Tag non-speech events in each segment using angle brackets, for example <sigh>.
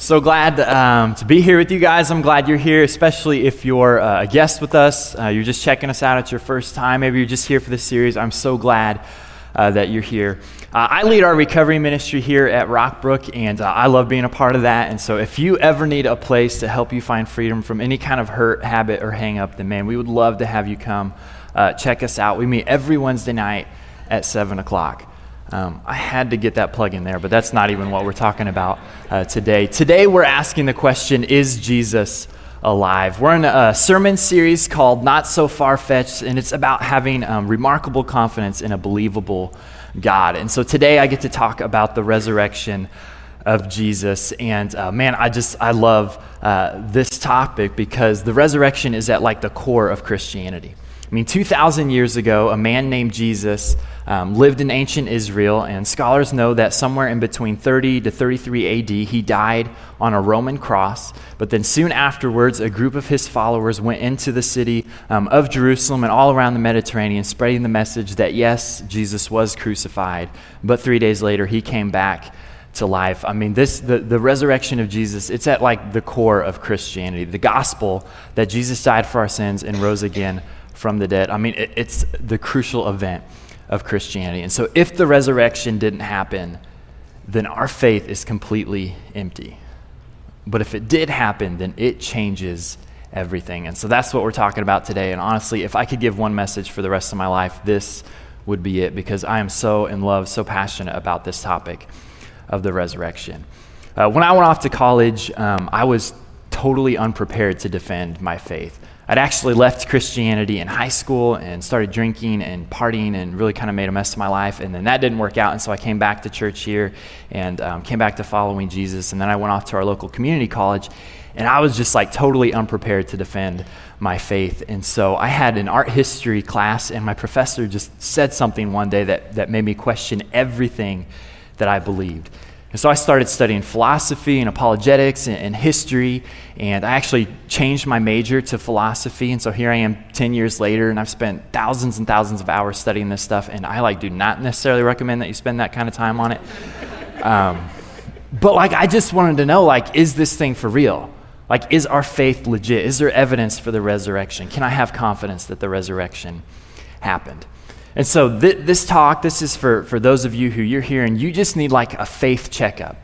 So glad um, to be here with you guys. I'm glad you're here, especially if you're uh, a guest with us. Uh, you're just checking us out. It's your first time. Maybe you're just here for the series. I'm so glad uh, that you're here. Uh, I lead our recovery ministry here at Rockbrook, and uh, I love being a part of that. And so, if you ever need a place to help you find freedom from any kind of hurt, habit, or hang up, then man, we would love to have you come check us out. We meet every Wednesday night at 7 o'clock. Um, I had to get that plug in there, but that's not even what we're talking about uh, today. Today, we're asking the question Is Jesus alive? We're in a sermon series called Not So Far Fetched, and it's about having um, remarkable confidence in a believable God. And so today, I get to talk about the resurrection of Jesus. And uh, man, I just, I love uh, this topic because the resurrection is at like the core of Christianity. I mean, 2,000 years ago, a man named Jesus um, lived in ancient Israel, and scholars know that somewhere in between 30 to 33 AD, he died on a Roman cross. But then soon afterwards, a group of his followers went into the city um, of Jerusalem and all around the Mediterranean, spreading the message that yes, Jesus was crucified, but three days later, he came back to life. I mean, this the, the resurrection of Jesus, it's at like the core of Christianity. The gospel that Jesus died for our sins and rose again from the dead. I mean, it, it's the crucial event of Christianity. And so, if the resurrection didn't happen, then our faith is completely empty. But if it did happen, then it changes everything. And so that's what we're talking about today. And honestly, if I could give one message for the rest of my life, this would be it because I am so in love, so passionate about this topic of the resurrection. Uh, when I went off to college, um, I was totally unprepared to defend my faith. I'd actually left Christianity in high school and started drinking and partying and really kind of made a mess of my life. And then that didn't work out. And so I came back to church here and um, came back to following Jesus. And then I went off to our local community college. And I was just like totally unprepared to defend my faith. And so I had an art history class, and my professor just said something one day that, that made me question everything that I believed. And so I started studying philosophy and apologetics and, and, history, and I actually changed my major to philosophy. And so here I am 10 years later, and I've spent thousands and thousands of hours studying this stuff, and I like do not necessarily recommend that you spend that kind of time on it. Um, but like I just wanted to know, like, is this thing for real? Like, is our faith legit? Is there evidence for the resurrection? Can I have confidence that the resurrection happened? And so, th- this talk, this is for, for those of you who you're here and you just need like a faith checkup.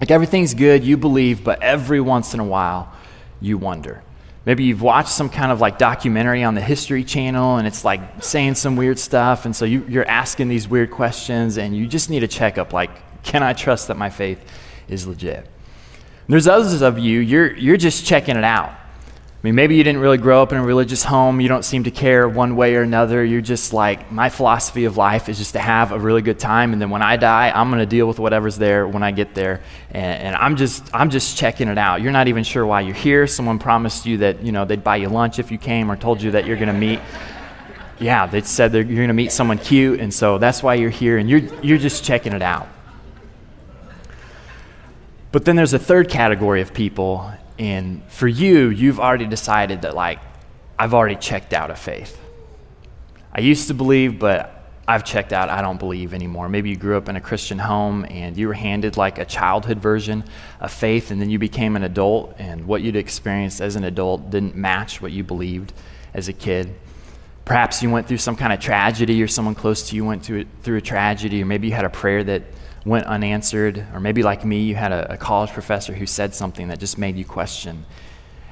Like everything's good, you believe, but every once in a while, you wonder. Maybe you've watched some kind of like documentary on the History Channel and it's like saying some weird stuff. And so you, you're asking these weird questions and you just need a checkup like, can I trust that my faith is legit? And there's others of you, you're, you're just checking it out. I mean, maybe you didn't really grow up in a religious home. You don't seem to care one way or another. You're just like, my philosophy of life is just to have a really good time. And then when I die, I'm going to deal with whatever's there when I get there. And, and, I'm, just, I'm just checking it out. You're not even sure why you're here. Someone promised you that, you know, they'd buy you lunch if you came or told you that you're going to meet. Yeah, they said you're going to meet someone cute. And so that's why you're here. And you're, you're just checking it out. But then there's a third category of people, and for you, you've already decided that, like, I've already checked out of faith. I used to believe, but I've checked out. I don't believe anymore. Maybe you grew up in a Christian home and you were handed like a childhood version of faith, and then you became an adult, and what you'd experienced as an adult didn't match what you believed as a kid. Perhaps you went through some kind of tragedy, or someone close to you went through, through a tragedy, or maybe you had a prayer that went unanswered, or maybe like me, you had a, a, college professor who said something that just made you question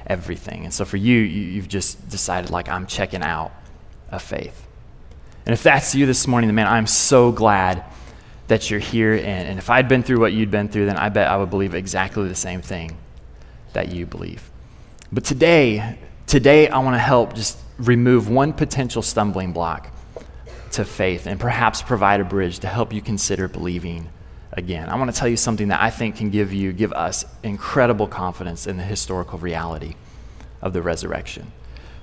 everything. And so for you, you, you've just decided, like, I'm checking out of faith. And if that's you this morning, then man, I'm so glad that you're here. And, and if I'd been through what you'd been through, then I bet I would believe exactly the same thing that you believe. But today, today I want to help just remove one potential stumbling block to faith and perhaps provide a bridge to help you consider believing again. I want to tell you something that I think can give you, give us incredible confidence in the historical reality of the resurrection.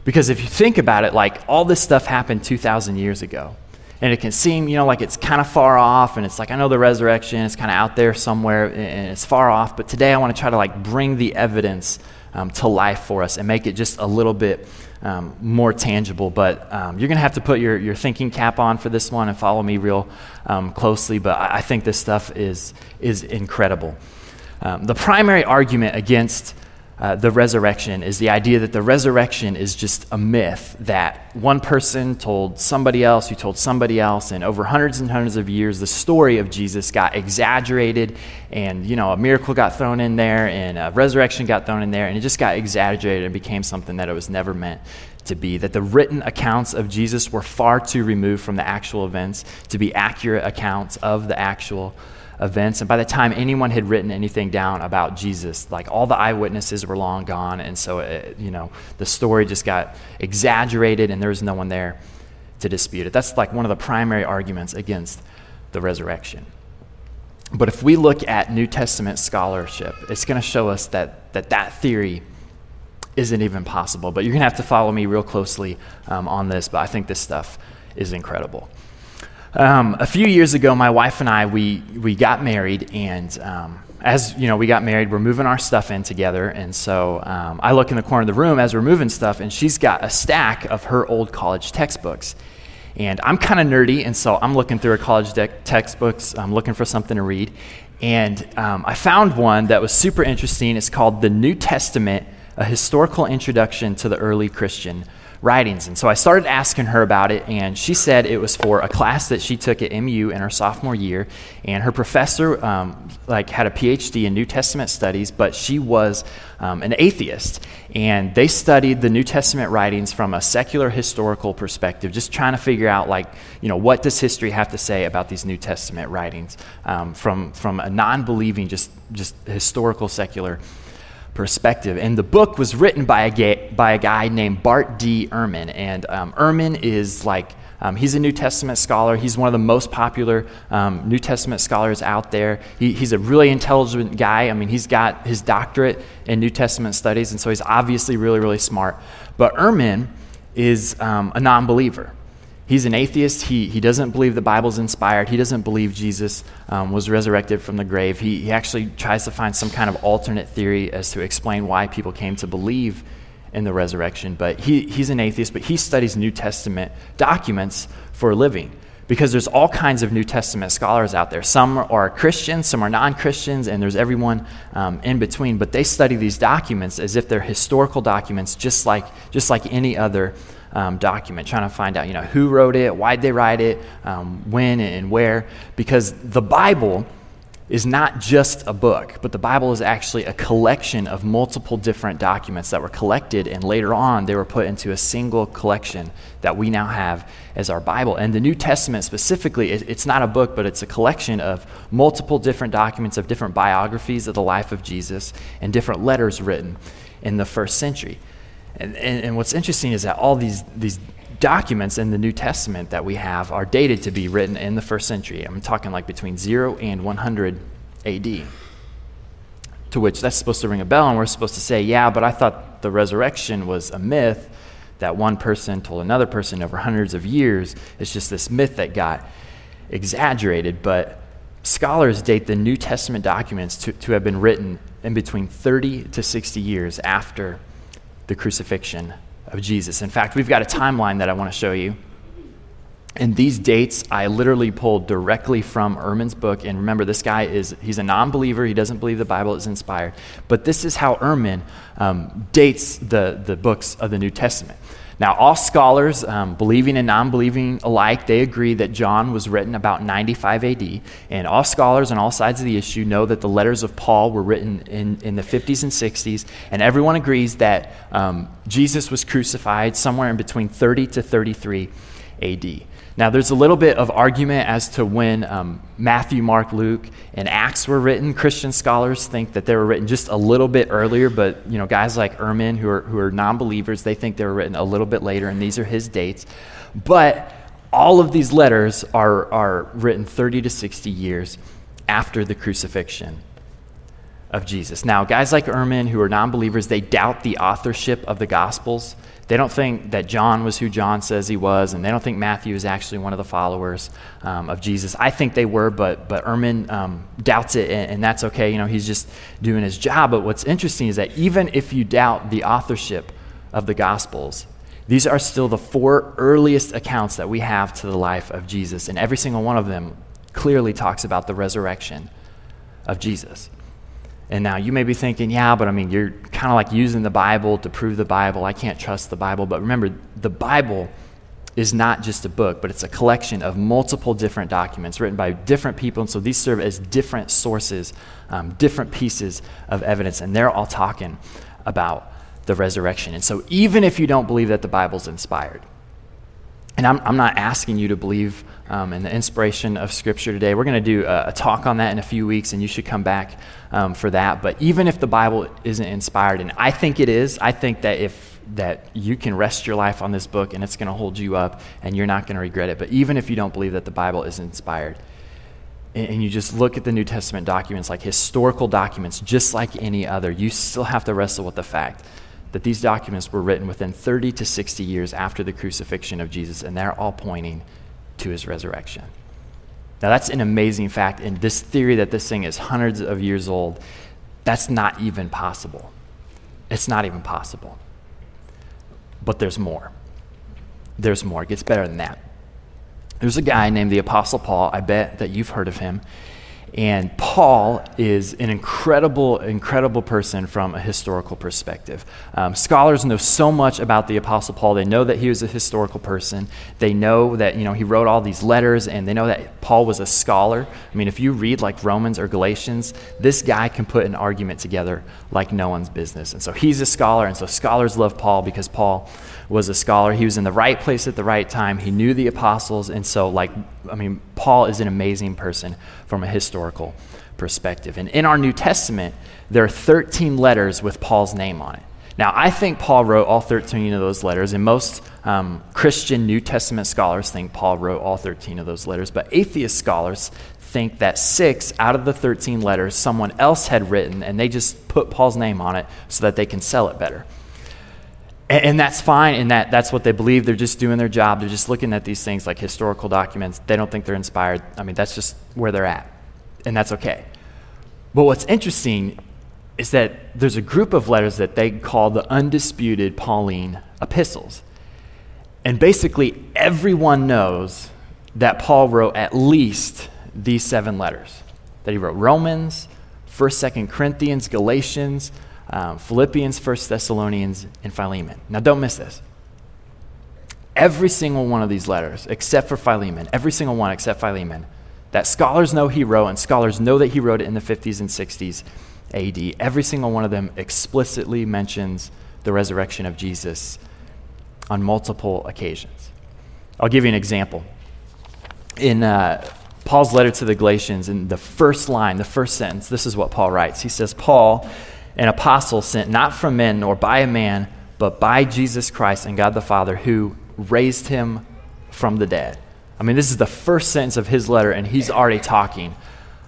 Because if you think about it, like all this stuff happened 2,000 years ago. And it can seem, you know, like it's kind of far off, and it's like, I know the resurrection is kind of out there somewhere, and it's far off. But today I want to try to like bring the evidence um, to life for us and make it just a little bit um, more tangible. But um, you're going to have to put your, your thinking cap on for this one and follow me real um, closely. But I, I, think this stuff is, is incredible. Um, the primary argument against uh, the resurrection is the idea that the resurrection is just a myth that one person told somebody else who told somebody else and over hundreds and hundreds of years the story of jesus got exaggerated and you know a miracle got thrown in there and a resurrection got thrown in there and it just got exaggerated and became something that it was never meant to be that the written accounts of jesus were far too removed from the actual events to be accurate accounts of the actual events. And by the time anyone had written anything down about Jesus, like all the eyewitnesses were long gone. And so, it, uh, you know, the story just got exaggerated and there was no one there to dispute it. That's like one of the primary arguments against the resurrection. But if we look at New Testament scholarship, it's going to show us that that, that theory isn't even possible. But you're going to have to follow me real closely um, on this. But I think this stuff is incredible. Um, a few years ago, my wife and I, we, we got married, and um, as you know, we got married, we're moving our stuff in together. And so um, I look in the corner of the room as we're moving stuff, and she's got a stack of her old college textbooks. And I'm kind of nerdy, and so I'm looking through her college de- textbooks, I'm looking for something to read. And um, I found one that was super interesting. It's called The New Testament A Historical Introduction to the Early Christian writings. And so I started asking her about it, and she said it was for a class that she took at MU in her sophomore year. And her professor, um, like, had a PhD in New Testament studies, but she was um, an atheist. And they studied the New Testament writings from a secular historical perspective, just trying to figure out, like, you know, what does history have to say about these New Testament writings um, from, from a non believing, just, just historical secular perspective. And the book was written by a, gay, by a guy named Bart D. Ehrman. And um, Ehrman is like, um, he's a New Testament scholar. He's one of the most popular um, New Testament scholars out there. He, he's a really intelligent guy. I mean, he's got his doctorate in New Testament studies, and so he's obviously really, really smart. But Ehrman is um, a non believer he's an atheist. He, he doesn't believe the Bible's inspired. He doesn't believe Jesus um, was resurrected from the grave. He, he actually tries to find some kind of alternate theory as to explain why people came to believe in the resurrection. But he, he's an atheist, but he studies New Testament documents for a living because there's all kinds of New Testament scholars out there. Some are Christians, some are non Christians, and there's everyone um, in between. But they study these documents as if they're historical documents, just like, just like any other um, document, trying to find out, you know, who wrote it, why'd they write it, um, when and where, because the Bible is not just a book, but the Bible is actually a collection of multiple different documents that were collected, and later on they were put into a single collection that we now have as our Bible. And the New Testament specifically, it's not a book, but it's a collection of multiple different documents of different biographies of the life of Jesus and different letters written in the first century. And, and, and, what's interesting is that all these, these documents in the New Testament that we have are dated to be written in the first century. I'm talking like between 0 and 100 AD. To which that's supposed to ring a bell, and we're supposed to say, yeah, but I thought the resurrection was a myth that one person told another person over hundreds of years. It's just this myth that got exaggerated. But scholars date the New Testament documents to, to have been written in between 30 to 60 years after the crucifixion of Jesus. In fact, we've got a timeline that I want to show you. And these dates I literally pulled directly from Ehrman's book. And remember, this guy is, he's a non believer. He doesn't believe the Bible is inspired. But this is how Ehrman um, dates the, the books of the New Testament. Now, all scholars, um, believing and non believing alike, they agree that John was written about 95 AD. And all scholars on all sides of the issue know that the letters of Paul were written in, in the 50s and 60s. And everyone agrees that um, Jesus was crucified somewhere in between 30 to 33 AD. Now, there's a little bit of argument as to when um, Matthew, Mark, Luke, and Acts were written. Christian scholars think that they were written just a little bit earlier, but you know, guys like Ehrman, who are, who are non-believers, they think they were written a little bit later, and these are his dates. But all of these letters are, are written 30 to 60 years after the crucifixion of Jesus. Now, guys like Ehrman, who are non believers, they doubt the authorship of the Gospels. They don't think that John was who John says he was, and they don't think Matthew is actually one of the followers um, of Jesus. I think they were, but, but Ehrman um, doubts it, and, and that's okay. You know, he's just doing his job. But what's interesting is that even if you doubt the authorship of the Gospels, these are still the four earliest accounts that we have to the life of Jesus, and every single one of them clearly talks about the resurrection of Jesus. And now you may be thinking, yeah, but I mean, you're kind of like using the Bible to prove the Bible. I can't trust the Bible. But remember, the Bible is not just a book, but it's a collection of multiple different documents written by different people. And so these serve as different sources, um, different pieces of evidence. And they're all talking about the resurrection. And so even if you don't believe that the Bible's inspired, and I'm, I'm not asking you to believe um, in the inspiration of Scripture today. We're going to do a, a, talk on that in a few weeks, and you should come back um, for that. But even if the Bible isn't inspired, and I think it is, I think that if that you can rest your life on this book and it's going to hold you up and you're not going to regret it. But even if you don't believe that the Bible is inspired, and, and you just look at the New Testament documents like historical documents, just like any other, you still have to wrestle with the fact that these documents were written within 30 to 60 years after the crucifixion of Jesus, and they're all pointing to his resurrection. Now, that's an amazing fact, and this theory that this thing is hundreds of years old, that's not even possible. It's not even possible. But there's more. There's more. It gets better than that. There's a guy named the Apostle Paul. I bet that you've heard of him. And Paul is an incredible, incredible person from a historical perspective. Um, scholars know so much about the Apostle Paul. They know that he was a historical person. They know that you know he wrote all these letters, and they know that Paul was a scholar. I mean, if you read like Romans or Galatians, this guy can put an argument together like no one's business. And so he's a scholar, and so scholars love Paul because Paul was a scholar. He was in the right place at the right time. He knew the apostles. And so, like, I mean, Paul is an amazing person from a historical perspective. And in our New Testament, there are 13 letters with Paul's name on it. Now, I think Paul wrote all 13 of those letters, and most um, Christian New Testament scholars think Paul wrote all 13 of those letters, but atheist scholars think that six out of the 13 letters someone else had written, and they just put Paul's name on it so that they can sell it better. And, and that's fine, and that, that's what they believe. They're just doing their job. They're just looking at these things like historical documents. They don't think they're inspired. I mean, that's just where they're at, and that's okay. But what's interesting is that there's a group of letters that they call the undisputed Pauline epistles. And basically, everyone knows that Paul wrote at least these seven letters that he wrote Romans, 1st, 2nd Corinthians, Galatians, um, Philippians, First Thessalonians, and Philemon. Now, don't miss this. Every single one of these letters, except for Philemon, every single one except Philemon, that scholars know he wrote, and scholars know that he wrote it in the 50s and 60s AD, every single one of them explicitly mentions the resurrection of Jesus on multiple occasions. I'll give you an example. In uh, Paul's letter to the Galatians, in the first line, the first sentence, this is what Paul writes. He says, Paul, an apostle sent not from men nor by a man, but by Jesus Christ and God the Father who raised him from the dead. I mean, this is the first sentence of his letter, and he's already talking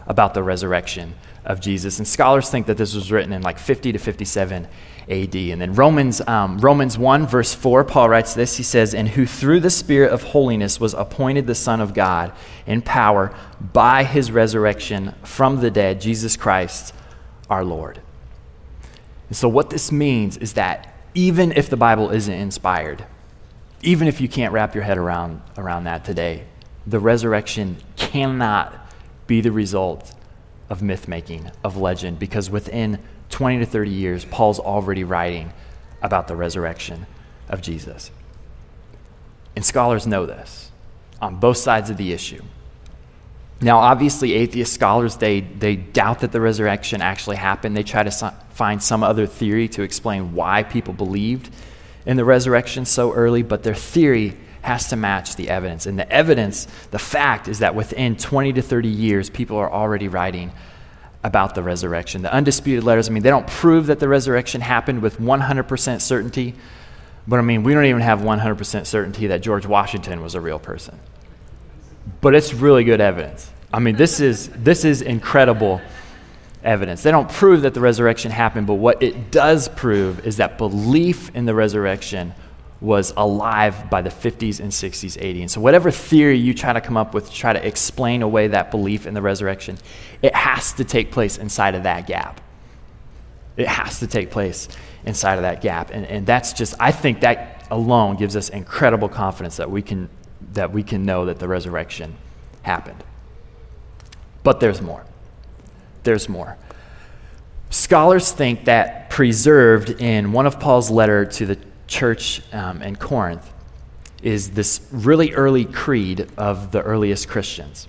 about the resurrection of Jesus. And scholars think that this was written in like 50 to 57 AD. And then Romans, um, Romans 1, verse 4, Paul writes this. He says, And who through the Spirit of holiness was appointed the Son of God in power by his resurrection from the dead, Jesus Christ our Lord. And so, what this means is that even if the Bible isn't inspired, even if you can't wrap your head around, around that today, the resurrection cannot be the result of myth making, of legend, because within 20 to 30 years, Paul's already writing about the resurrection of Jesus. And scholars know this on both sides of the issue. Now, obviously, atheist scholars, they, they doubt that the resurrection actually happened. They try to so- find some other theory to explain why people believed in the resurrection so early, but their theory has to match the evidence. And the evidence, the fact, is that within 20 to 30 years, people are already writing about the resurrection. The undisputed letters, I mean, they don't prove that the resurrection happened with 100% certainty, but I mean, we don't even have 100% certainty that George Washington was a real person. But it's really good evidence. I mean, this is, this is incredible evidence. They don't prove that the resurrection happened, but what it does prove is that belief in the resurrection was alive by the 50s and 60s, 80s. And so, whatever theory you try to come up with to try to explain away that belief in the resurrection, it has to take place inside of that gap. It has to take place inside of that gap. And, and that's just, I think that alone gives us incredible confidence that we can, that we can know that the resurrection happened. But there's more. There's more. Scholars think that preserved in one of Paul's letter to the church um, in Corinth is this really early creed of the earliest Christians.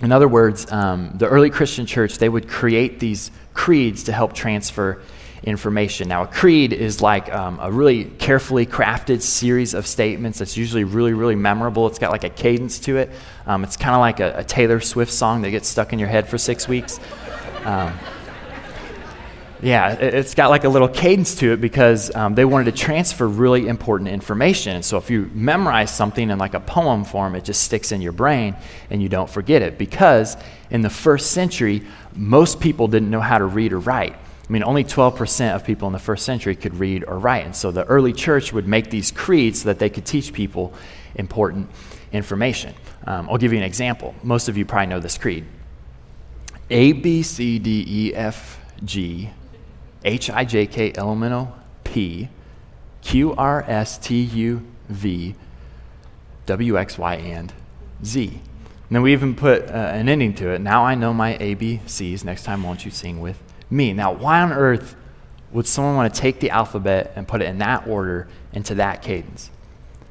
In other words, um, the early Christian church, they would create these creeds to help transfer information. Now, a creed is like um, a really carefully crafted series of statements that's usually really, really memorable. It's got like a cadence to it. Um, it's kind of like a, a, Taylor Swift song that gets stuck in your head for six weeks. Um, yeah, it's got like a little cadence to it because um, they wanted to transfer really important information. So if you memorize something in like a poem form, it just sticks in your brain and you don't forget it. Because in the first century, most people didn't know how to read or write. I mean, only 12% of people in the first century could read or write. And so the early church would make these creeds so that they could teach people important information. Um, I'll give you an example. Most of you probably know this creed A, B, C, D, E, F, G, H, I, J, K, L, M, N, O, P, Q, R, S, T, U, V, W, X, Y, and Z. And then we even put uh, an ending to it. Now I know my ABCs. Next time, won't you sing with me. Now, why on earth would someone want to take the alphabet and put it in that order into that cadence?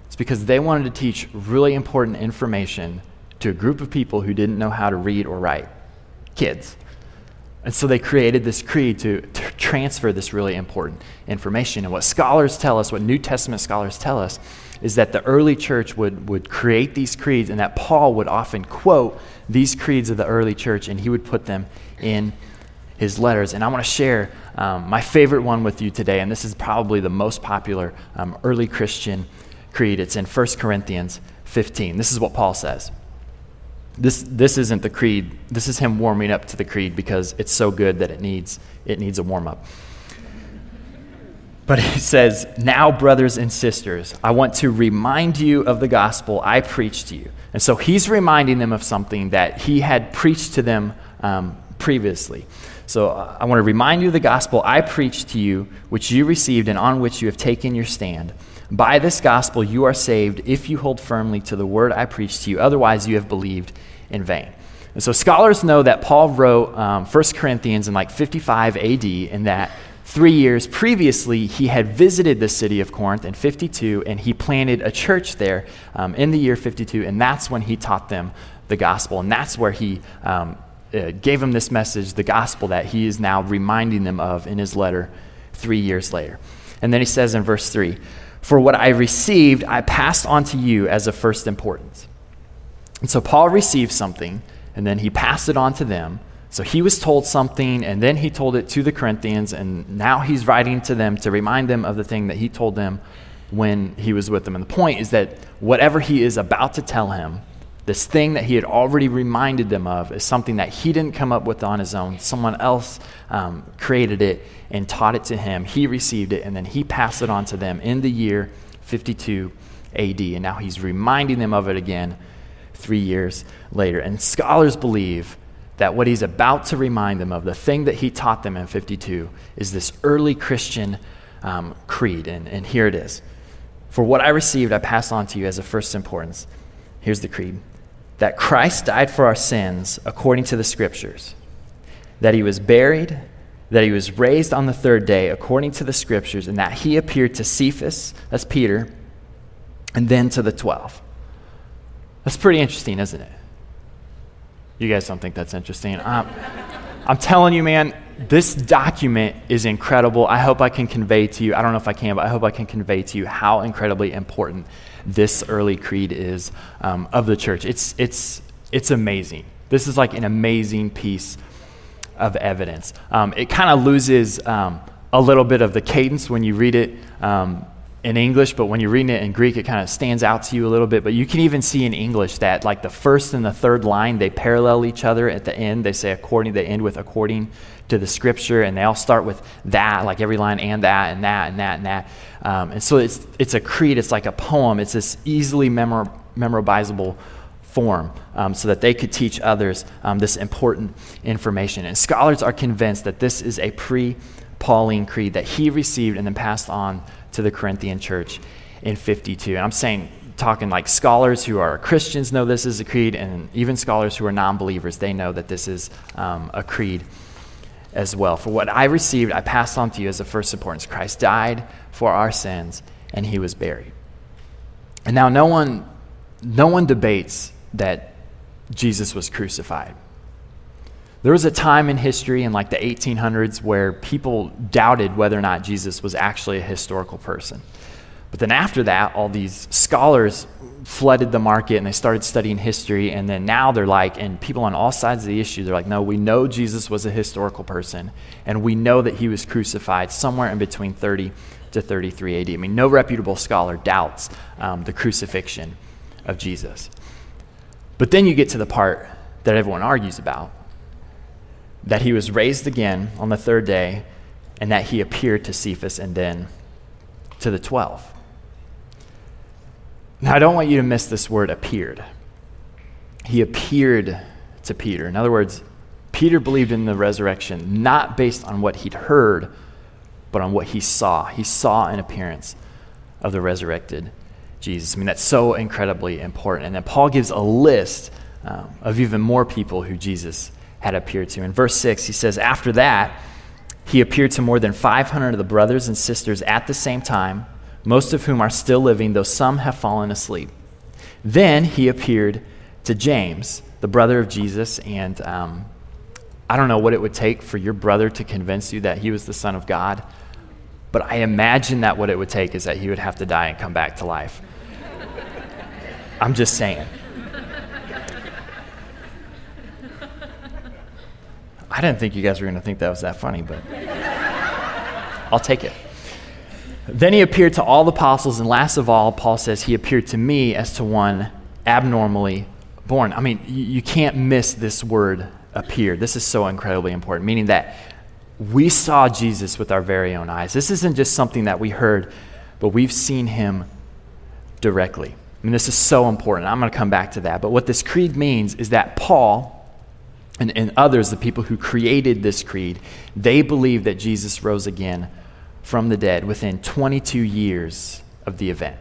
It's because they wanted to teach really important information to a group of people who didn't know how to read or write kids. And so they created this creed to, to, transfer this really important information. And what scholars tell us, what New Testament scholars tell us, is that the early church would, would create these creeds and that Paul would often quote these creeds of the early church and he would put them in his letters. And I want to share um, my favorite one with you today. And this is probably the most popular um, early Christian creed. It's in 1 Corinthians 15. This is what Paul says. This, this isn't the creed. This is him warming up to the creed because it's so good that it needs, it needs a warm up. But he says, Now, brothers and sisters, I want to remind you of the gospel I preached to you. And so he's reminding them of something that he had preached to them um, previously. So uh, I want to remind you of the gospel I preached to you, which you received and on which you have taken your stand. By this gospel you are saved if you hold firmly to the word I preached to you. Otherwise, you have believed in vain. And so scholars know that Paul wrote um, 1 Corinthians in like 55 AD, and that three years previously he had visited the city of Corinth in 52, and he planted a church there um, in the year 52, and that's when he taught them the gospel. And that's where he um, uh, gave him this message, the gospel that he is now reminding them of in his letter three years later. And then he says in verse 3 For what I received, I passed on to you as of first importance. And so Paul received something, and then he passed it on to them. So he was told something, and then he told it to the Corinthians, and now he's writing to them to remind them of the thing that he told them when he was with them. And the point is that whatever he is about to tell him, this thing that he had already reminded them of is something that he didn't come up with on his own. Someone else um, created it and taught it to him. He received it, and then he passed it on to them in the year 52 AD. And now he's reminding them of it again three years later. And scholars believe that what he's about to remind them of, the thing that he taught them in 52, is this early Christian um, creed. And, and here it is For what I received, I pass on to you as of first importance. Here's the creed that Christ died for our sins according to the Scriptures, that he was buried, that he was raised on the third day according to the Scriptures, and that he appeared to Cephas, that's Peter, and then to the twelve. That's pretty interesting, isn't it? You guys don't think that's interesting. Um, I'm telling you, man, this document is incredible. I hope I can convey to you, I don't know if I can, but I hope I can convey to you how incredibly important this early creed is um, of the church. It's, it's, it's amazing. This is like an amazing piece of evidence. Um, it kind of loses um, a little bit of the cadence when you read it. Um, in English, but when you're reading it in Greek, it kind of stands out to you a little bit. But you can even see in English that, like, the first and the third line, they parallel each other at the end. They say according, they end with according to the scripture, and they all start with that, like every line, and that, and that, and that, and that. Um, and so it's, it's a creed, it's like a poem, it's this easily memor- memorizable form um, so that they could teach others um, this important information. And scholars are convinced that this is a pre Pauline creed that he received and then passed on to the Corinthian church in 52. And I'm saying, talking like scholars who are Christians know this is a creed, and even scholars who are non believers, they know that this is um, a creed as well. For what I received, I passed on to you as the first importance. Christ died for our sins, and he was buried. And now no one, no one debates that Jesus was crucified. There was a time in history in like the 1800s where people doubted whether or not Jesus was actually a historical person. But then after that, all these scholars flooded the market and they started studying history. And then now they're like, and people on all sides of the issue, they're like, no, we know Jesus was a historical person. And we know that he was crucified somewhere in between 30 to 33 AD. I mean, no reputable scholar doubts um, the crucifixion of Jesus. But then you get to the part that everyone argues about that he was raised again on the third day, and that he appeared to Cephas and then to the twelve. Now, I don't want you to miss this word appeared. He appeared to Peter. In other words, Peter believed in the resurrection not based on what he'd heard, but on what he saw. He saw an appearance of the resurrected Jesus. I mean, that's so incredibly important. And then Paul gives a list um, of even more people who Jesus had appeared to. In verse 6, he says, After that, he appeared to more than 500 of the brothers and sisters at the same time, most of whom are still living, though some have fallen asleep. Then he appeared to James, the brother of Jesus, and um, I don't know what it would take for your brother to convince you that he was the Son of God, but I imagine that what it would take is that he would have to die and come back to life. <laughs> I'm just saying. I didn't think you guys were going to think that was that funny, but I'll take it. Then he appeared to all the apostles, and last of all, Paul says, he appeared to me as to one abnormally born. I mean, you, can't miss this word appear. This is so incredibly important, meaning that we saw Jesus with our very own eyes. This isn't just something that we heard, but we've seen him directly. I mean, this is so important. I'm going to come back to that. But what this creed means is that Paul, and, and others, the people who created this creed, they believe that Jesus rose again from the dead within 22 years of the event.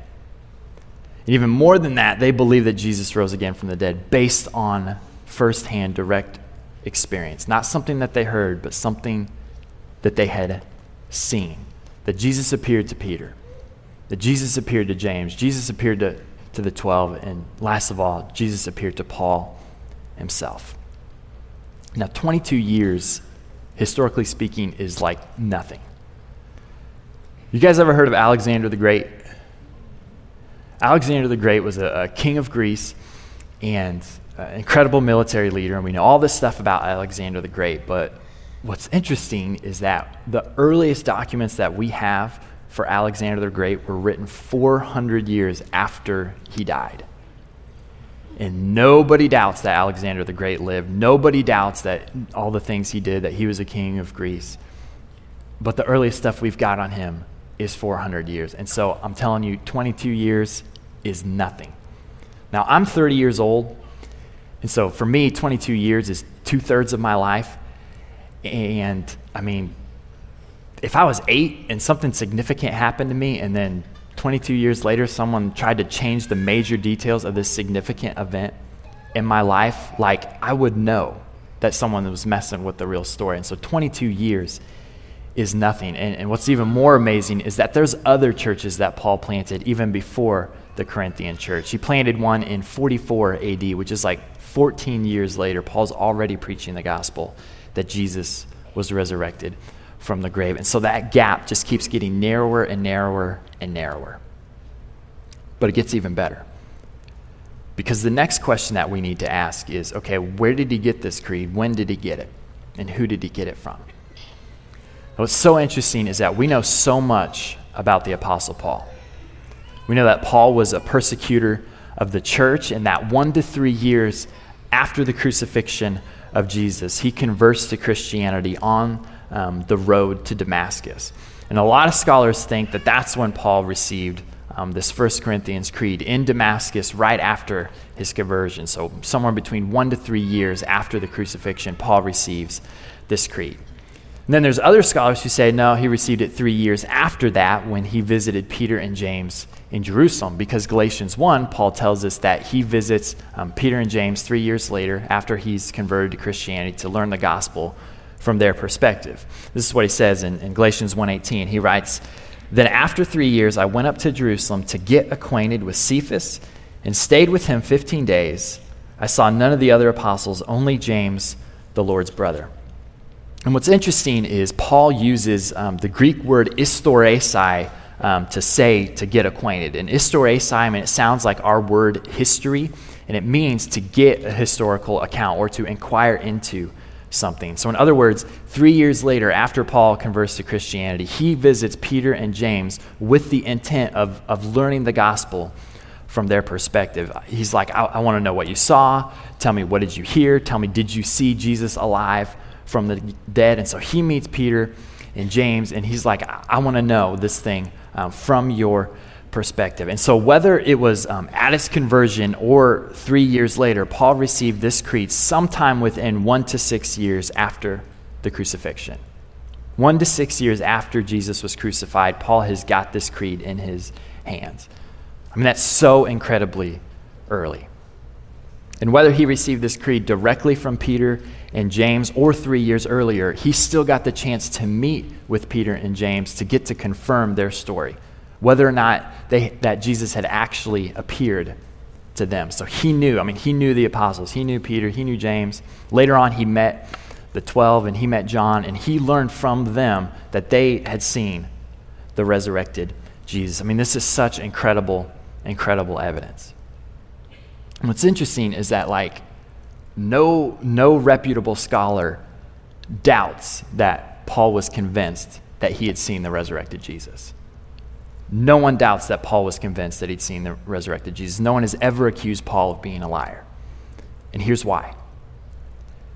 And even more than that, they believe that Jesus rose again from the dead based on firsthand, direct experience. Not something that they heard, but something that they had seen. That Jesus appeared to Peter, that Jesus appeared to James, Jesus appeared to, to the 12, and last of all, Jesus appeared to Paul himself. Now, 22 years, historically speaking, is like nothing. You guys ever heard of Alexander the Great? Alexander the Great was a, a king of Greece and an incredible military leader, and we know all this stuff about Alexander the Great. But what's interesting is that the earliest documents that we have for Alexander the Great were written 400 years after he died. And nobody doubts that Alexander the Great lived. Nobody doubts that all the things he did, that he was a king of Greece. But the earliest stuff we've got on him is 400 years. And so I'm telling you, 22 years is nothing. Now, I'm 30 years old. And so for me, 22 years is two thirds of my life. And I mean, if I was eight and something significant happened to me, and then 22 years later, someone tried to change the major details of this significant event in my life, like I would know that someone was messing with the real story. And so 22 years is nothing. And, and what's even more amazing is that there's other churches that Paul planted even before the Corinthian church. He planted one in 44 AD, which is like 14 years later. Paul's already preaching the gospel that Jesus was resurrected from the grave. And so that gap just keeps getting narrower and narrower and narrower. But it gets even better. Because the next question that we need to ask is okay, where did he get this creed? When did he get it? And who did he get it from? What's so interesting is that we know so much about the Apostle Paul. We know that Paul was a persecutor of the church, and that one to three years after the crucifixion of Jesus, he converts to Christianity on um, the road to Damascus. And a lot of scholars think that that's when Paul received um, this First Corinthians Creed in Damascus right after his conversion. So, somewhere between one to three years after the crucifixion, Paul receives this creed. And then there's other scholars who say, no, he received it three years after that when he visited Peter and James in Jerusalem, because Galatians 1, Paul tells us that he visits um, Peter and James three years later after he's converted to Christianity to learn the gospel from their perspective. This is what he says in, in Galatians 1.18. He writes, Then after three years I went up to Jerusalem to get acquainted with Cephas and stayed with him 15 days. I saw none of the other apostles, only James, the Lord's brother. And what's interesting is Paul uses um, the Greek word istoresai um, to say to get acquainted. And istoresai, I mean, it sounds like our word history, and it means to get a historical account or to inquire into something. So, in other words, three years later, after Paul converts to Christianity, he visits Peter and James with the intent of, of learning the gospel from their perspective. He's like, I, I want to know what you saw. Tell me, what did you hear? Tell me, did you see Jesus alive from the dead? And so he meets Peter and James, and he's like, I, I want to know this thing um, from your perspective. And so, whether it was um, at his conversion or three years later, Paul received this creed sometime within one to six years after the crucifixion. One to six years after Jesus was crucified, Paul has got this creed in his hands. I mean, that's so incredibly early. And whether he received this creed directly from Peter and James or three years earlier, he still got the chance to meet with Peter and James to get to confirm their story, whether or not they, that Jesus had actually appeared to them. So he knew, I mean, he knew the apostles, he knew Peter, he knew James. Later on, he met the 12 and he met John, and he learned from them that they had seen the resurrected Jesus. I mean, this is such incredible incredible evidence. What's interesting is that, like, no, no reputable scholar doubts that Paul was convinced that he had seen the resurrected Jesus. No one doubts that Paul was convinced that he'd seen the resurrected Jesus. No one has ever accused Paul of being a liar. And here's why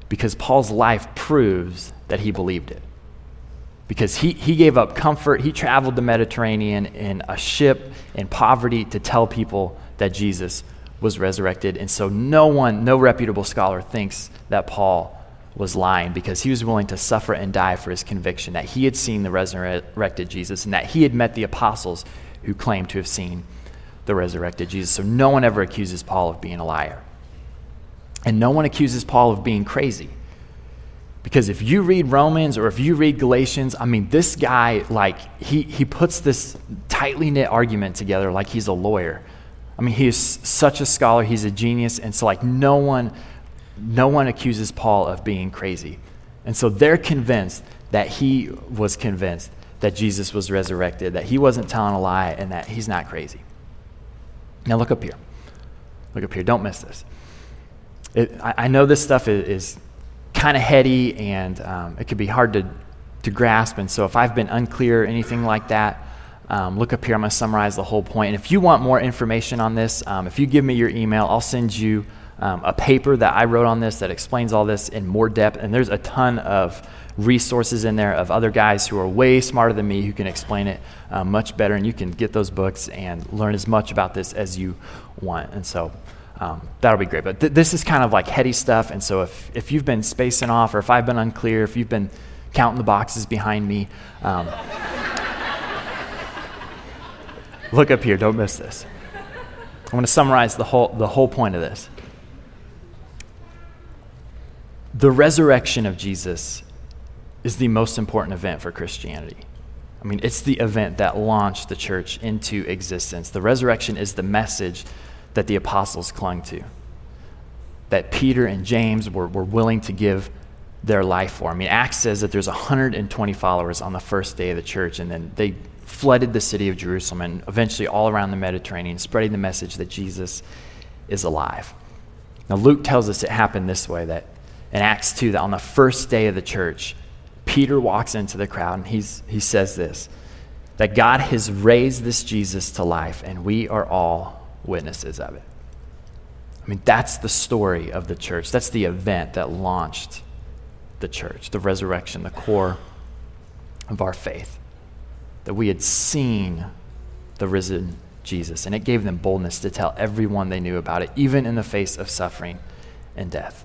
because Paul's life proves that he believed it because he, he gave up comfort. He traveled the Mediterranean in a ship in poverty to tell people that Jesus was resurrected. And so, no one, no reputable scholar thinks that Paul was lying because he was willing to suffer and die for his conviction that he had seen the resurrected Jesus and that he had met the apostles who claimed to have seen the resurrected Jesus. So, no one ever accuses Paul of being a liar. And no one accuses Paul of being crazy. Because if you read Romans or if you read Galatians, I mean, this guy, like, he, he puts this tightly knit argument together like he's a lawyer. I mean, he is such a scholar, he's a genius, and so, like, no one, no one accuses Paul of being crazy. And so they're convinced that he was convinced that Jesus was resurrected, that he wasn't telling a lie, and that he's not crazy. Now, look up here. Look up here. Don't miss this. It, I, I, know this stuff is, is kind of heady and um, it could be hard to, to grasp. And so if I've been unclear or anything like that, um, look up here. I'm going to summarize the whole point. And if you want more information on this, um, if you give me your email, I'll send you um, a paper that I wrote on this that explains all this in more depth. And there's a ton of resources in there of other guys who are way smarter than me who can explain it uh, much better. And you can get those books and learn as much about this as you want. And so um, that'll be great. But th- this is kind of like heady stuff. And so if, if you've been spacing off or if I've been unclear, if you've been counting the boxes behind me, um, look up here. Don't miss this. I want to summarize the whole, the whole point of this. The resurrection of Jesus is the most important event for Christianity. I mean, it's the event that launched the church into existence. The resurrection is the message that the apostles clung to, that Peter and James were, were willing to give their life for. I mean, Acts says that there's 120 followers on the first day of the church, and then they flooded the city of Jerusalem and eventually all around the Mediterranean, spreading the message that Jesus is alive. Now, Luke tells us it happened this way that in Acts 2, that on the first day of the church, Peter walks into the crowd and he's, he says this that God has raised this Jesus to life, and we are all witnesses of it. I mean, that's the story of the church. That's the event that launched the church, the resurrection, the core of our faith. That we had seen the risen Jesus, and it gave them boldness to tell everyone they knew about it, even in the face of suffering and death.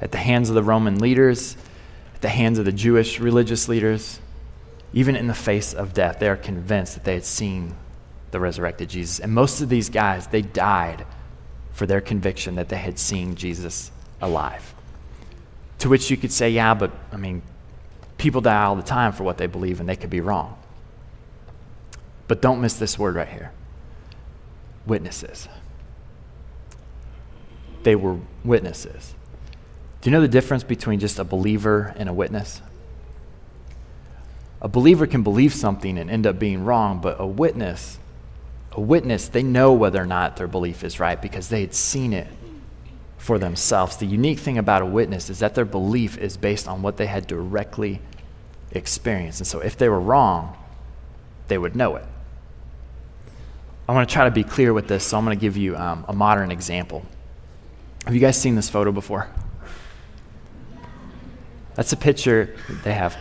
At the hands of the Roman leaders, at the hands of the Jewish religious leaders, even in the face of death, they are convinced that they had seen the resurrected Jesus. And most of these guys, they died for their conviction that they had seen Jesus alive. To which you could say, yeah, but I mean, people die all the time for what they believe, and they could be wrong. But don't miss this word right here witnesses. They were witnesses. Do you know the difference between just a believer and a witness? A believer can believe something and end up being wrong, but a witness, a witness, they know whether or not their belief is right because they had seen it for themselves. The unique thing about a witness is that their belief is based on what they had directly experienced. And so if they were wrong, they would know it. I want to try to be clear with this, so I'm going to give you um, a modern example. Have you guys seen this photo before? That's a picture they have.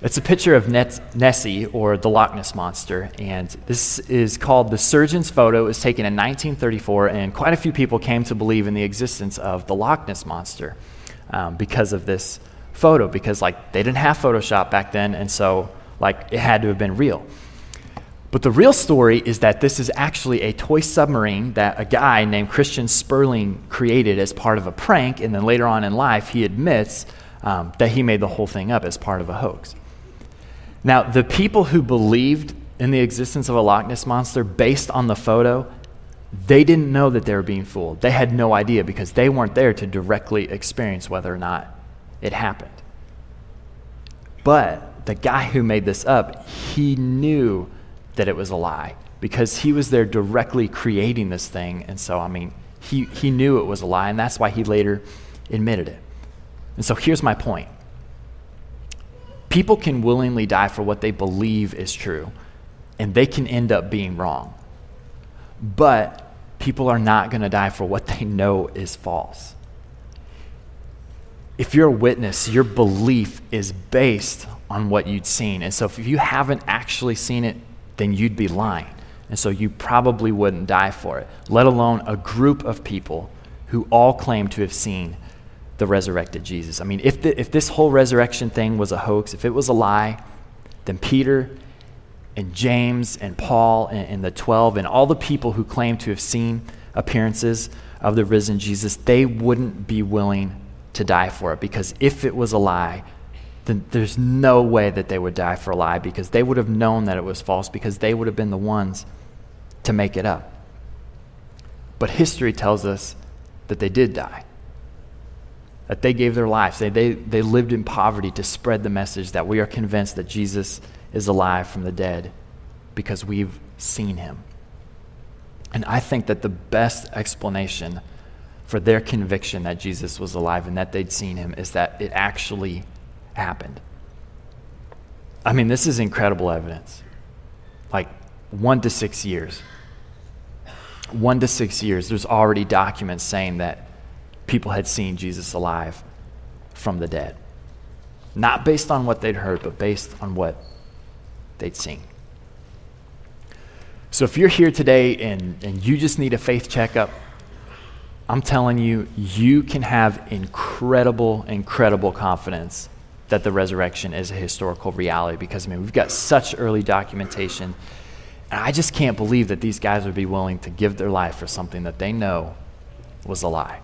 It's a picture of Nessie, or the Loch Ness Monster, and this is called the Surgeon's Photo. It was taken in 1934, and quite a few people came to believe in the existence of the Loch Ness Monster um, because of this photo, because like they didn't have Photoshop back then, and so like it had to have been real. But the real story is that this is actually a toy submarine that a guy named Christian Spurling created as part of a prank, and then later on in life, he admits um, that he made the whole thing up as part of a hoax. Now, the people who believed in the existence of a Loch Ness monster based on the photo, they didn't know that they were being fooled. They had no idea because they weren't there to directly experience whether or not it happened. But the guy who made this up, he knew that it was a lie because he was there directly creating this thing. And so, I mean, he, he knew it was a lie, and that's why he later admitted it. And so here's my point people can willingly die for what they believe is true, and they can end up being wrong. But people are not going to die for what they know is false. If you're a witness, your belief is based on what you'd seen. And so if you haven't actually seen it, then you'd be lying. And so you probably wouldn't die for it, let alone a group of people who all claim to have seen the resurrected Jesus. I mean, if, the, if this whole resurrection thing was a hoax, if it was a lie, then Peter and James and Paul and, and the 12 and all the people who claim to have seen appearances of the risen Jesus, they wouldn't be willing to die for it because if it was a lie, then there's no way that they would die for a lie because they would have known that it was false because they would have been the ones to make it up. But history tells us that they did die that they gave their lives. They, they, they lived in poverty to spread the message that we are convinced that Jesus is alive from the dead because we've seen him. And I think that the best explanation for their conviction that Jesus was alive and that they'd seen him is that it actually happened. I mean, this is incredible evidence. Like one to six years. One to six years, there's already documents saying that people had seen Jesus alive from the dead. Not based on what they'd heard, but based on what they'd seen. So if you're here today and, and you just need a faith checkup, I'm telling you, you can have incredible, incredible confidence that the resurrection is a historical reality because, I mean, we've got such early documentation. And I just can't believe that these guys would be willing to give their life for something that they know was a lie.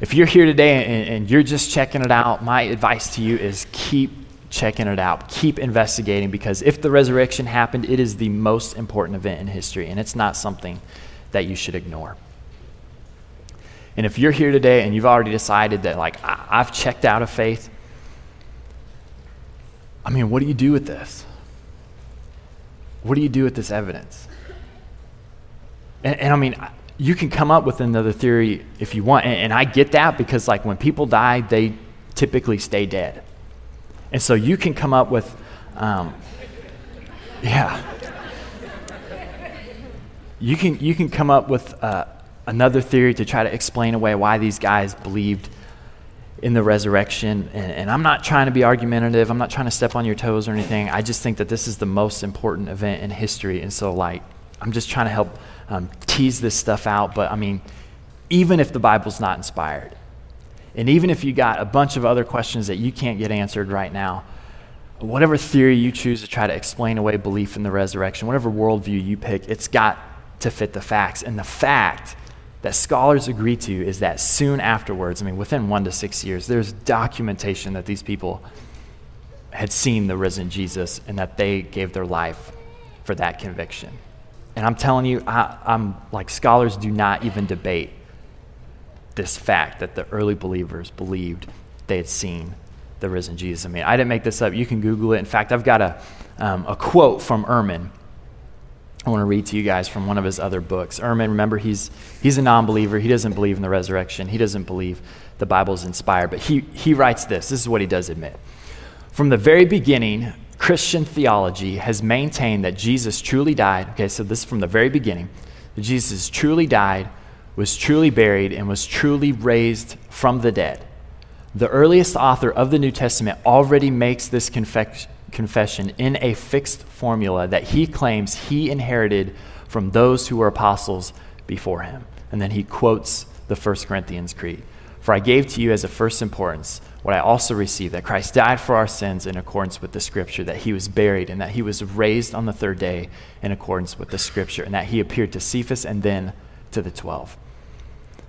If you're here today and, and you're just checking it out, my advice to you is keep checking it out. Keep investigating because if the resurrection happened, it is the most important event in history, and it's not something that you should ignore. And if you're here today and you've already decided that, like, I- have checked out of faith, I mean, what do you do with this? What do you do with this evidence? And, and I mean, you can come up with another theory if you want. And, and, I get that because, like, when people die, they typically stay dead. And so you can come up with, um, Yeah. You can, you can come up with uh, another theory to try to explain away why these guys believed in the resurrection. And, and, I'm not trying to be argumentative, I'm not trying to step on your toes or anything. I just think that this is the most important event in history. And so, like, I'm just trying to help um, tease this stuff out. But I mean, even if the Bible's not inspired, and even if you got a bunch of other questions that you can't get answered right now, whatever theory you choose to try to explain away belief in the resurrection, whatever worldview you pick, it's got to fit the facts. And the fact that scholars agree to is that soon afterwards, I mean, within one to six years, there's documentation that these people had seen the risen Jesus and that they gave their life for that conviction. And I'm telling you, I, am like, scholars do not even debate this fact that the early believers believed they had seen the risen Jesus. I mean, I didn't make this up. You can Google it. In fact, I've got a, um, a quote from Ehrman. I want to read to you guys from one of his other books. Ehrman, remember, he's, he's a non believer. He doesn't believe in the resurrection, he doesn't believe the Bible is inspired. But he, he writes this this is what he does admit. From the very beginning, Christian theology has maintained that Jesus truly died. Okay, so this is from the very beginning. That Jesus truly died, was truly buried, and was truly raised from the dead. The earliest author of the New Testament already makes this confec- confession in a fixed formula that he claims he inherited from those who were apostles before him. And then he quotes the First Corinthians Creed. For I gave to you as of first importance what I also received that Christ died for our sins in accordance with the Scripture, that he was buried, and that he was raised on the third day in accordance with the Scripture, and that he appeared to Cephas and then to the twelve.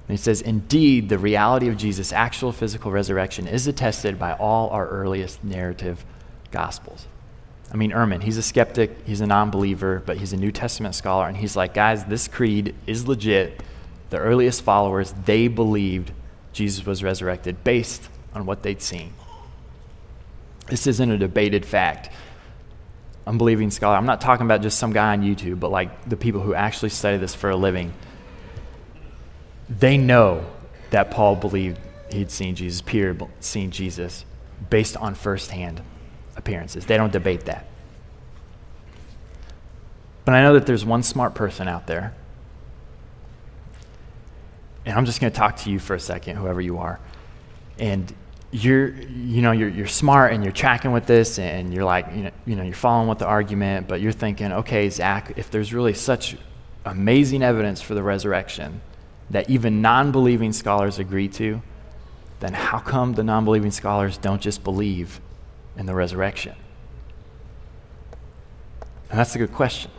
And he says, Indeed, the reality of Jesus' actual physical resurrection is attested by all our earliest narrative gospels. I mean, Ehrman, he's a skeptic, he's a non believer, but he's a New Testament scholar, and he's like, guys, this creed is legit. The earliest followers, they believed Jesus was resurrected based on what they'd seen. This isn't a debated fact. Unbelieving scholar, I'm not talking about just some guy on YouTube, but like the people who actually study this for a living they know that Paul believed he'd seen Jesus, Peter seen Jesus, based on firsthand appearances. They don't debate that. But I know that there's one smart person out there. And I'm just going to talk to you for a second, whoever you are. And you're, you know, you're, you're smart and you're tracking with this and you're like, you know, you know, you're following with the argument, but you're thinking, okay, Zach, if there's really such amazing evidence for the resurrection, that even non believing scholars agree to, then how come the non believing scholars don't just believe in the resurrection? And that's a good question.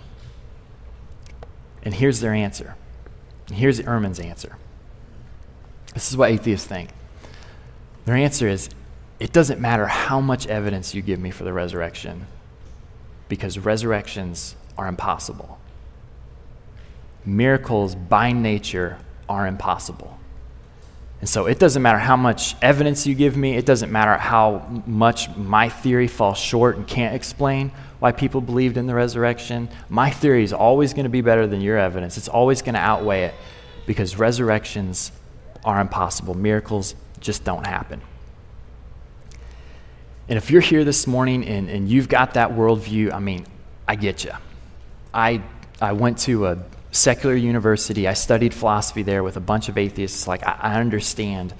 And here's their answer. And here's Ehrman's answer. This is what atheists think. Their answer is it doesn't matter how much evidence you give me for the resurrection, because resurrections are impossible. Miracles, by nature, are impossible. And so it doesn't matter how much evidence you give me, it doesn't matter how much my theory falls short and can't explain why people believed in the resurrection. My theory is always going to be better than your evidence. It's always going to outweigh it because resurrections are impossible. Miracles just don't happen. And if you're here this morning and, and you've got that worldview, I mean, I get you. I, I went to a secular university. I studied philosophy there with a bunch of atheists. Like, I, I understand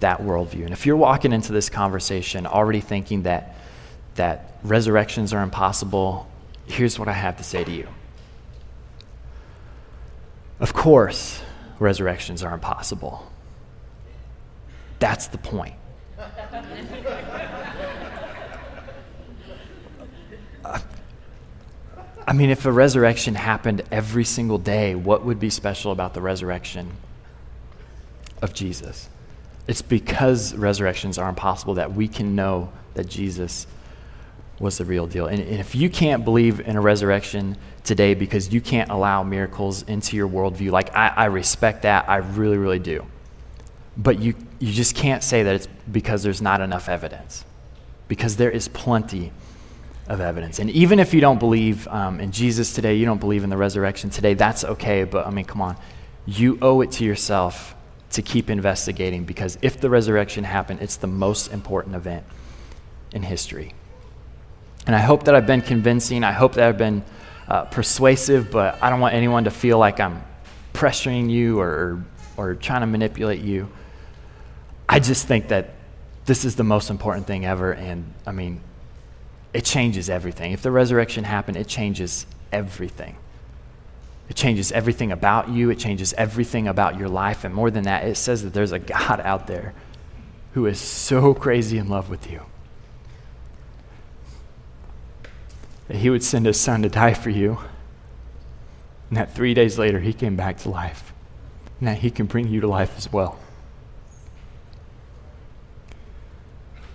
that worldview. And if you're walking into this conversation already thinking that, that resurrections are impossible, here's what I have to say to you. Of course, resurrections are impossible. That's the point. <laughs> I mean, if a resurrection happened every single day, what would be special about the resurrection of Jesus? It's because resurrections are impossible that we can know that Jesus was the real deal. And, and, if you can't believe in a resurrection today because you can't allow miracles into your worldview, like I, I respect that, I really, really do. But you, you just can't say that it's because there's not enough evidence, because there is plenty of evidence. And even if you don't believe um, in Jesus today, you don't believe in the resurrection today, that's okay. But I mean, come on. You owe it to yourself to keep investigating because if the resurrection happened, it's the most important event in history. And I hope that I've been convincing. I hope that I've been uh, persuasive, but I don't want anyone to feel like I'm pressuring you or, or trying to manipulate you. I just think that this is the most important thing ever. And I mean, it changes everything. If the resurrection happened, it changes everything. It changes everything about you, it changes everything about your life. And more than that, it says that there's a God out there who is so crazy in love with you that he would send his son to die for you. And that three days later, he came back to life. And that he can bring you to life as well.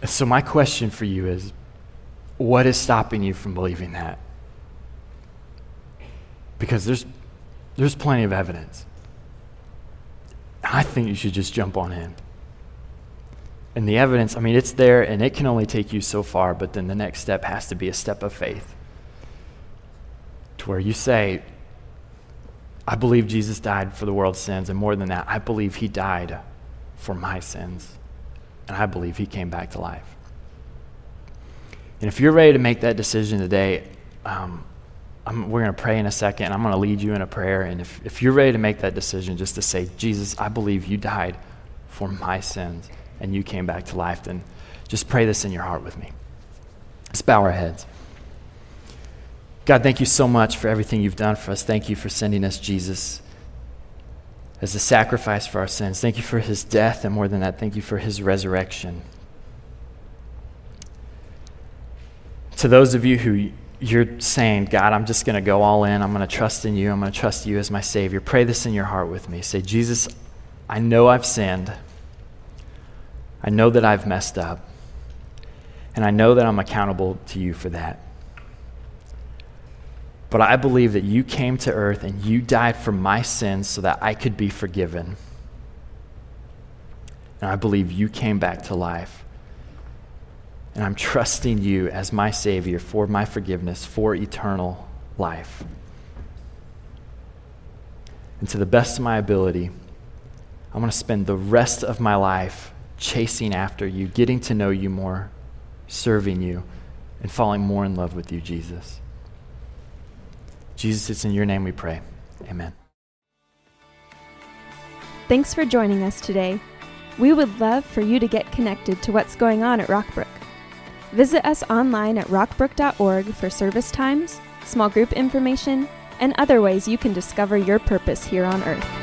So, my question for you is what is stopping you from believing that? Because there's, there's plenty of evidence. I think you should just jump on in. And the evidence, I mean, it's there and it can only take you so far, but then the next step has to be a step of faith to where you say, I believe Jesus died for the world's sins, and more than that, I believe he died for my sins, and I believe he came back to life. And if you're ready to make that decision today, um, we're going to pray in a second. I'm going to lead you in a prayer. And if, if you're ready to make that decision, just to say, Jesus, I believe you died for my sins and you came back to life, then just pray this in your heart with me. Let's bow our heads. God, thank you so much for everything you've done for us. Thank you for sending us Jesus as a sacrifice for our sins. Thank you for his death, and more than that, thank you for his resurrection. To those of you who you're saying, God, I'm just going to go all in. I'm going to trust in you. I'm going to trust you as my Savior. Pray this in your heart with me. Say, Jesus, I know I've sinned. I know that I've messed up. And I know that I'm accountable to you for that. But I believe that you came to earth and you died for my sins so that I could be forgiven. And I believe you came back to life. And I'm trusting you as my Savior for my forgiveness, for eternal life. And to the best of my ability, I want to spend the rest of my life chasing after you, getting to know you more, serving you, and falling more in love with you, Jesus. Jesus, it's in your name we pray. Amen. Thanks for joining us today. We would love for you to get connected to what's going on at Rockbrook. Visit us online at rockbrook.org for service times, small group information, and other ways you can discover your purpose here on earth.